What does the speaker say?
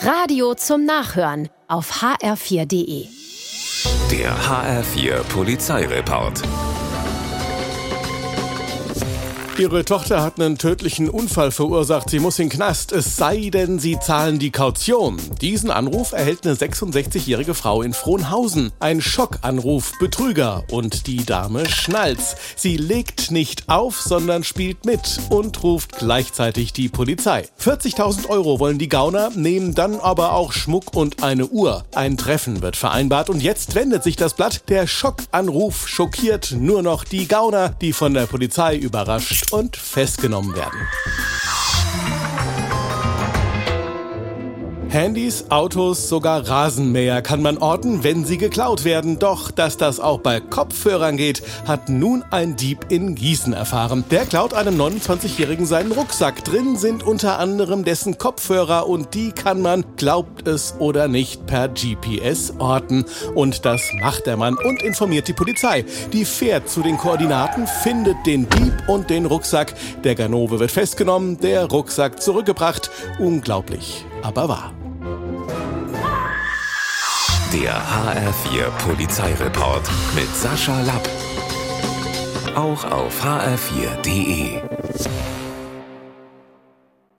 Radio zum Nachhören auf hr4.de. Der HR4 Polizeireport. Ihre Tochter hat einen tödlichen Unfall verursacht. Sie muss in den Knast, es sei denn, sie zahlen die Kaution. Diesen Anruf erhält eine 66-jährige Frau in Frohnhausen. Ein Schockanruf, Betrüger. Und die Dame schnallt's. Sie legt nicht auf, sondern spielt mit und ruft gleichzeitig die Polizei. 40.000 Euro wollen die Gauner, nehmen dann aber auch Schmuck und eine Uhr. Ein Treffen wird vereinbart und jetzt wendet sich das Blatt. Der Schockanruf schockiert nur noch die Gauner, die von der Polizei überrascht und festgenommen werden. Handys, Autos, sogar Rasenmäher kann man orten, wenn sie geklaut werden. Doch, dass das auch bei Kopfhörern geht, hat nun ein Dieb in Gießen erfahren. Der klaut einem 29-Jährigen seinen Rucksack. Drin sind unter anderem dessen Kopfhörer und die kann man, glaubt es oder nicht, per GPS orten. Und das macht der Mann und informiert die Polizei. Die fährt zu den Koordinaten, findet den Dieb und den Rucksack. Der Ganove wird festgenommen, der Rucksack zurückgebracht. Unglaublich, aber wahr. Der HR4 Polizeireport mit Sascha Lapp. Auch auf hr4.de.